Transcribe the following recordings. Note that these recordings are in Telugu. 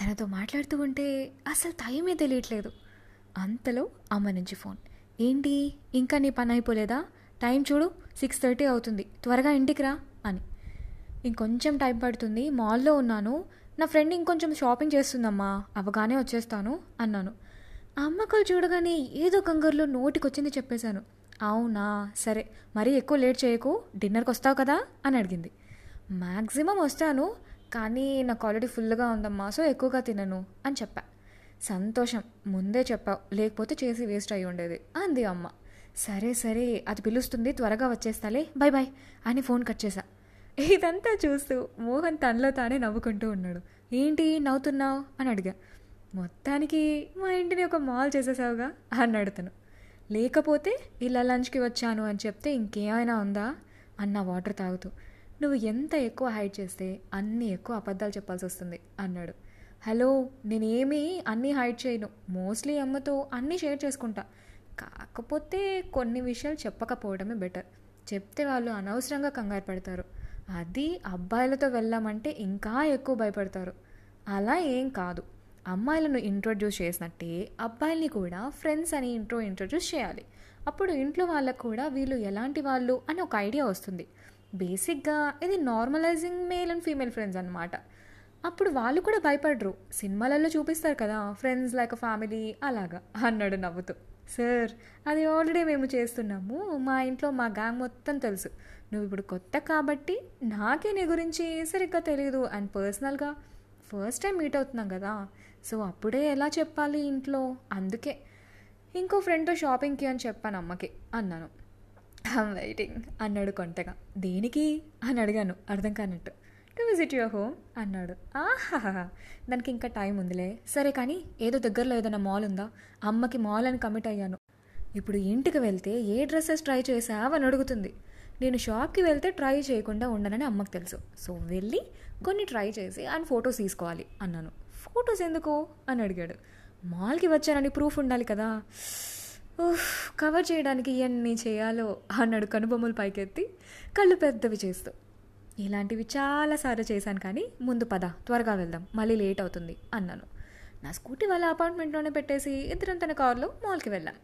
తనతో మాట్లాడుతూ ఉంటే అసలు టైమే తెలియట్లేదు. అంతలో అమ్మ నుంచి ఫోన్. ఏంటి? ఇంకా నీ పని అయిపోలేదా? టైం చూడు సిక్స్ థర్టీ అవుతుంది. త్వరగా ఇంటికి రా అని. ఇంకొంచెం టైం పడుతుంది మాల్లో ఉన్నాను. నా ఫ్రెండ్ ఇంకొంచెం షాపింగ్ చేస్తుందమ్మా అవగానే వచ్చేస్తాను అన్నాను. అమ్మకలు చూడగానే ఏదో కంగారులో నోటికొచ్చింది చెప్పేశాను. అవునా? సరే మరీ ఎక్కువ లేట్ చేయకు డిన్నర్కి వస్తావు కదా అని అడిగింది. మ్యాక్సిమం వస్తాను కానీ నాకు ఆల్రెడీ ఫుల్గా ఉందమ్మా సో ఎక్కువగా తినను అని చెప్పా. సంతోషం ముందే చెప్పావు లేకపోతే చేసి వేస్ట్ అయి ఉండేది అంది అమ్మ. సరే సరే అది పిలుస్తుంది త్వరగా వచ్చేస్తాలే బాయ్ బాయ్ అని ఫోన్ కట్ చేశా. ఇదంతా చూస్తూ మోహన్ తనలో తానే నవ్వుకుంటూ ఉన్నాడు. ఏంటి నవ్వుతున్నావు? అని అడిగా. మొత్తానికి మా ఇంటిని ఒక మాల్ చేసేసావుగా? అన్నాడు తను లేకపోతే ఇలా లంచ్కి వచ్చాను అని చెప్తే ఇంకేమైనా ఉందా? అన్న వాటర్ తాగుతూ. నువ్వు ఎంత ఎక్కువ హైడ్ చేస్తే అన్ని ఎక్కువ అబద్ధాలు చెప్పాల్సి వస్తుంది అన్నాడు. హలో నేనేమీ అన్నీ హైడ్ చేయను. మోస్ట్లీ అమ్మతో అన్నీ షేర్ చేసుకుంటా. కాకపోతే కొన్ని విషయాలు చెప్పకపోవడమే బెటర్ చెప్తే వాళ్ళు అనవసరంగా కంగారు పడతారు. అది అబ్బాయిలతో వెళ్ళామంటే ఇంకా ఎక్కువ భయపడతారు. అలా ఏం కాదు. అమ్మాయిలను ఇంట్రొడ్యూస్ చేసినట్టే అబ్బాయిల్ని కూడా ఫ్రెండ్స్ అని ఇంట్రో ఇంట్రొడ్యూస్ చేయాలి. అప్పుడు ఇంట్లో వాళ్ళకు కూడా వీళ్ళు ఎలాంటి వాళ్ళు అని ఒక ఐడియా వస్తుంది. బేసిక్గా ఇది normalizing male and female friends అనమాట అప్పుడు వాళ్ళు కూడా భయపడరు. సినిమాలలో చూపిస్తారు కదా ఫ్రెండ్స్ లైక్ ఫ్యామిలీ అలాగా అన్నాడు నవ్వుతూ. సార్ అది ఆల్రెడీ మేము చేస్తున్నాము. మా ఇంట్లో మా గ్యాంగ్ మొత్తం తెలుసు. నువ్వు ఇప్పుడు కొత్త కాబట్టి నాకే నీ గురించి సరిగ్గా తెలియదు అండ్ పర్సనల్గా ఫస్ట్ టైం మీట్ అవుతున్నాం కదా. సో అప్పుడే ఎలా చెప్పాలి ఇంట్లో? అందుకే. ఇంకో ఫ్రెండ్తో షాపింగ్కి అని చెప్పాను అమ్మకి అన్నాను. ఐమ్ వెయిటింగ్ అన్నాడు కొంటగా. దేనికి? అని అడిగాను. అర్థం కానట్టు. టు విజిట్ యువర్ హోమ్ అన్నాడు. ఆహాహా దానికి ఇంకా టైం ఉందిలే. సరే కానీ ఏదో దగ్గరలో ఏదైనా మాల్ ఉందా? అమ్మకి మాల్ అని కమిట్ అయ్యాను. ఇప్పుడు ఇంటికి వెళ్తే ఏ డ్రెస్సెస్ ట్రై చేసావని అడుగుతుంది. నేను షాప్కి వెళ్తే ట్రై చేయకుండా ఉండనని అమ్మకి తెలుసు. సో వెళ్ళి కొన్ని ట్రై చేసి ఆయన ఫొటోస్ తీసుకోవాలి అన్నాను. ఫొటోస్ ఎందుకు? అని అడిగాడు. మాల్కి వచ్చానని ప్రూఫ్ ఉండాలి కదా. ఉఫ్, కవర్ చేయడానికి ఇవన్నీ చేయాలో అన్నాడు కనుబొమ్మలు పైకెత్తి. కళ్ళు పెద్దవి చేస్తూ. ఇలాంటివి చాలాసార్లు చేశాను కానీ ముందు పద త్వరగా వెళ్దాం మళ్ళీ లేట్ అవుతుంది అన్నాను. నా స్కూటీ వాళ్ళ అపార్ట్మెంట్లోనే పెట్టేసి ఇద్దరం తన కారులో మాల్కి వెళ్ళాం.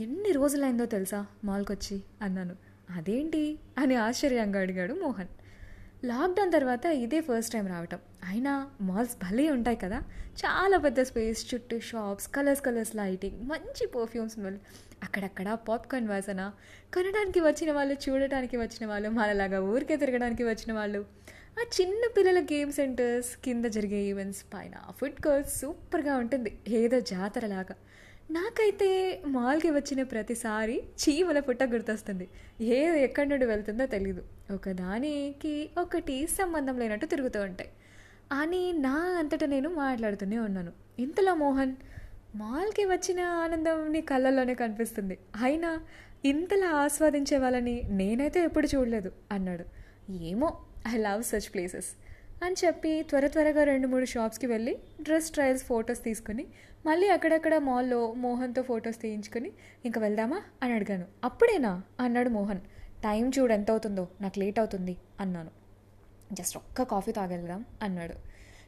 ఎన్ని రోజులైందో తెలుసా మాల్కి వచ్చి అన్నాను. అదేంటి అని ఆశ్చర్యంగా అడిగాడు మోహన్. లాక్డౌన్ తర్వాత ఇదే ఫస్ట్ టైం రావటం. అయినా మాల్స్ భలే ఉంటాయి కదా. చాలా పెద్ద స్పేస్ చుట్టూ షాప్స్ కలర్స్ కలర్స్ లైటింగ్ మంచి పర్ఫ్యూమ్ స్మెల్ అక్కడక్కడ పాప్కార్న్ వాసన. కొనడానికి వచ్చిన వాళ్ళు చూడటానికి వచ్చిన వాళ్ళు మనలాగా ఊరికే తిరగడానికి వచ్చిన వాళ్ళు. ఆ చిన్న పిల్లల గేమ్ సెంటర్స్ కింద జరిగే ఈవెంట్స్ పైన ఫుడ్ కోర్ట్ సూపర్గా ఉంటుంది. ఏదో జాతరలాగా. నాకైతే మాల్కి వచ్చిన ప్రతిసారి చీమల పుట్ట గుర్తొస్తుంది. ఏది ఎక్కడి నుండి వెళ్తుందో తెలీదు. ఒకదానికి ఒకటి సంబంధం లేనట్టు తిరుగుతూ ఉంటాయి. అని నా అంతటా నేను మాట్లాడుతూనే ఉన్నాను. ఇంతలో మోహన్ మాల్కి వచ్చిన ఆనందం నీ కళ్ళల్లోనే కనిపిస్తుంది. అయినా ఇంతలా ఆస్వాదించే వాళ్ళని నేనైతే ఎప్పుడు చూడలేదు అన్నాడు. ఏమో ఐ లవ్ సచ్ ప్లేసెస్ అని చెప్పి త్వర త్వరగా రెండు మూడు షాప్స్కి వెళ్ళి డ్రెస్ ట్రయల్స్ ఫొటోస్ తీసుకుని మళ్ళీ అక్కడక్కడ మాల్లో మోహన్తో ఫొటోస్ తీయించుకుని ఇంకా వెళ్దామా? అని అడిగాను. అప్పుడేనా? అన్నాడు మోహన్. టైం చూడు ఎంత అవుతుందో నాకు లేట్ అవుతుంది అన్నాను. జస్ట్ ఒక్క కాఫీ తాగెళ్దాం అన్నాడు.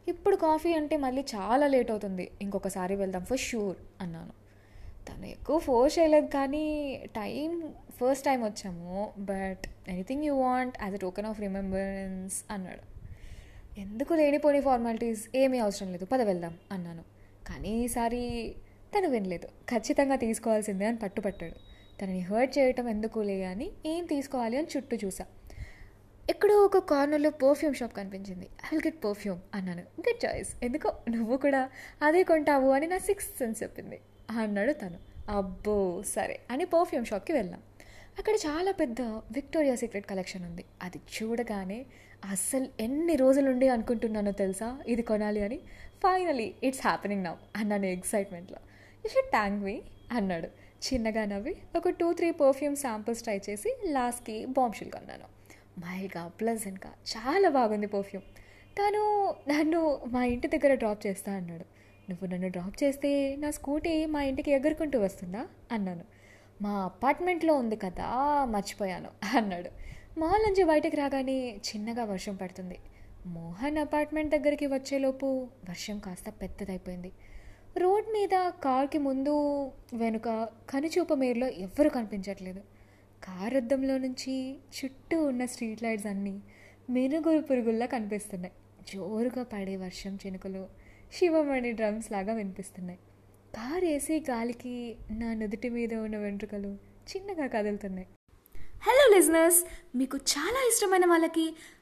ఇప్పుడు కాఫీ అంటే మళ్ళీ చాలా లేట్ అవుతుంది ఇంకొకసారి వెళ్దాం ఫర్ షూర్ అన్నాను. తను ఎక్కువ ఫోర్స్ చేయలేదు కానీ టైం ఫస్ట్ టైం వచ్చాము but anything you want as a token of remembrance అన్నాడు. ఎందుకు లేనిపోని ఫార్మాలిటీస్ ఏమీ అవసరం లేదు. పద వెళ్దాం అన్నాను. కానీ ఈసారి తను వినలేదు. ఖచ్చితంగా తీసుకోవాల్సిందే అని పట్టుపట్టాడు. తనని హర్ట్ చేయటం ఎందుకులే అని ఏం తీసుకోవాలి అని చుట్టూ చూసా. ఎక్కడో ఒక కార్నర్లో పర్ఫ్యూమ్ షాప్ కనిపించింది. ఐ విల్ గెట్ పర్ఫ్యూమ్ అన్నాను. గుడ్ చాయిస్ ఎందుకో? నువ్వు కూడా అదే కొంటావు అని నా సిక్స్త్ సెన్స్ చెప్పింది. అన్నాడు తను. అబ్బో! సరే అని పర్ఫ్యూమ్ షాప్కి వెళ్ళాం. అక్కడ చాలా పెద్ద విక్టోరియా సీక్రెట్ కలెక్షన్ ఉంది. అది చూడగానే అస్సలు ఎన్ని రోజుల నుండి అనుకుంటున్నానో తెలుసా? ఇది కొనాలి అని. ఫైనలీ ఇట్స్ హ్యాపెనింగ్ నవ్ అన్నాను ఎక్సైట్మెంట్లో యూ షుడ్ ట్యాంక్ మీ అన్నాడు. చిన్నగా నవ్వి ఒక two three perfume samples try చేసి లాస్ట్కి బాంబ్షిల్ కొన్నాను. మైల్డ్గా ప్లజెంట్గా చాలా బాగుంది పర్ఫ్యూమ్ తను నన్ను మా ఇంటి దగ్గర డ్రాప్ చేస్తా అన్నాడు. నువ్వు నన్ను డ్రాప్ చేస్తే నా స్కూటీ మా ఇంటికి ఎగురుకుంటూ వస్తుందా? అన్నాను. మా అపార్ట్మెంట్లో ఉంది కదా మర్చిపోయాను అన్నాడు. మాల్ నుంచి బయటకు రాగానే చిన్నగా వర్షం పడుతుంది. మోహన్ అపార్ట్మెంట్ దగ్గరికి వచ్చేలోపు వర్షం కాస్త పెద్దదైపోయింది. రోడ్ మీద కార్కి ముందు వెనుక కనుచూపు మేరలో ఎవ్వరూ కనిపించట్లేదు. కార్ అద్దంలో నుంచి చుట్టూ ఉన్న స్ట్రీట్ లైట్స్ అన్నీ మెనుగురు పురుగుల్లా కనిపిస్తున్నాయి. జోరుగా పడే వర్షం చినుకులు శివమణి డ్రమ్స్ లాగా వినిపిస్తున్నాయి. కార్ వేసి గాలికి నా నుదుటి మీద ఉన్న వెంట్రుకలు చిన్నగా కదులుతున్నాయి. హలో లిజనర్స్ మీకు చాలా ఇష్టమైన వాళ్ళకి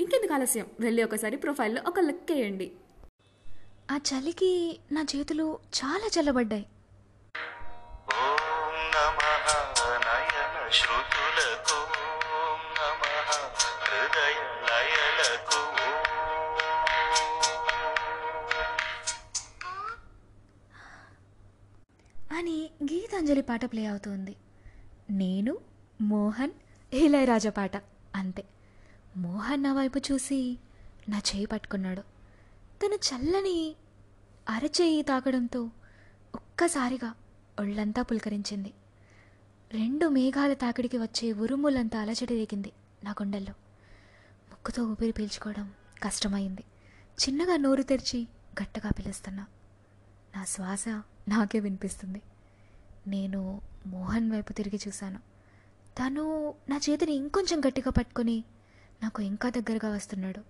ఇంకెందుకు ఆలస్యం? వెళ్ళి ఒకసారి ప్రొఫైల్లో ఒక లుక్ వేయండి. ఆ చలికి నా చేతులు చాలా చల్లబడ్డాయి. ఓం నమః నయన శృతులకు ఓం నమః హృదయ లయలకు. అని గీతాంజలి పాట ప్లే అవుతుంది. నేను మోహన్ ఇళయరాజా పాట అంతే. మోహన్ నా వైపు చూసి నా చేయి పట్టుకున్నాడు. తను చల్లని అరచేయి తాకడంతో ఒక్కసారిగా ఒళ్ళంతా పులకరించింది. రెండు మేఘాల తాకిడికి వచ్చే ఉరుములంతా అలచడి రేగింది నా గుండెల్లో. ముక్కుతో ఊపిరి పీల్చుకోవడం కష్టమైంది. చిన్నగా నోరు తెరిచి గట్టగా పిలుస్తున్నా. నా శ్వాస నాకే వినిపిస్తుంది. నేను మోహన్ వైపు తిరిగి చూశాను. తను నా చేతిని ఇంకొంచెం గట్టిగా పట్టుకొని నాకు ఇంకా దగ్గరగా వస్తున్నాడు.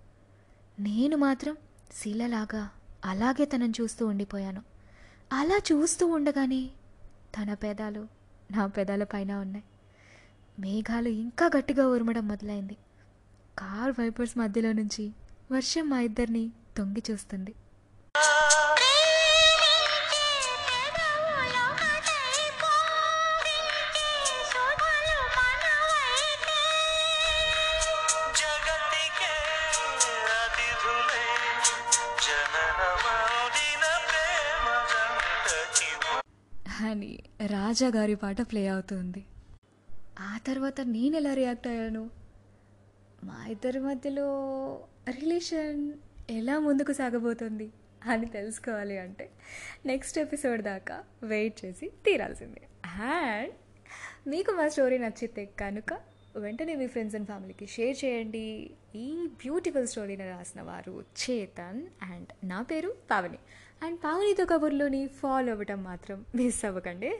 నేను మాత్రం శీలలాగా అలాగే తనను చూస్తూ ఉండిపోయాను. అలా చూస్తూ ఉండగానే తన పెదాలు నా పెదాల పైన ఉన్నాయి. మేఘాలు ఇంకా గట్టిగా ఉరమడం మొదలైంది. కార్ వైపర్స్ మధ్యలో నుంచి వర్షం మా ఇద్దరిని తొంగి చూస్తుంది. రాజా గారి పాట ప్లే అవుతుంది. ఆ తర్వాత నేను ఎలా రియాక్ట్ అయ్యాను? మా ఇద్దరి మధ్యలో రిలేషన్ ఎలా ముందుకు సాగబోతుంది అని తెలుసుకోవాలి అంటే నెక్స్ట్ ఎపిసోడ్ దాకా వెయిట్ చేసి తీరాల్సిందే. అండ్ మీకు మా స్టోరీ నచ్చితే కనుక వెంటనే మీ ఫ్రెండ్స్ అండ్ ఫ్యామిలీకి షేర్ చేయండి. ఈ బ్యూటిఫుల్ స్టోరీని రాసిన వారు చేతన్ అండ్ నా పేరు పావని. అండ్ పావనితో కబుర్లోని ఫాలో అవ్వటం మాత్రం మిస్ అవ్వకండి.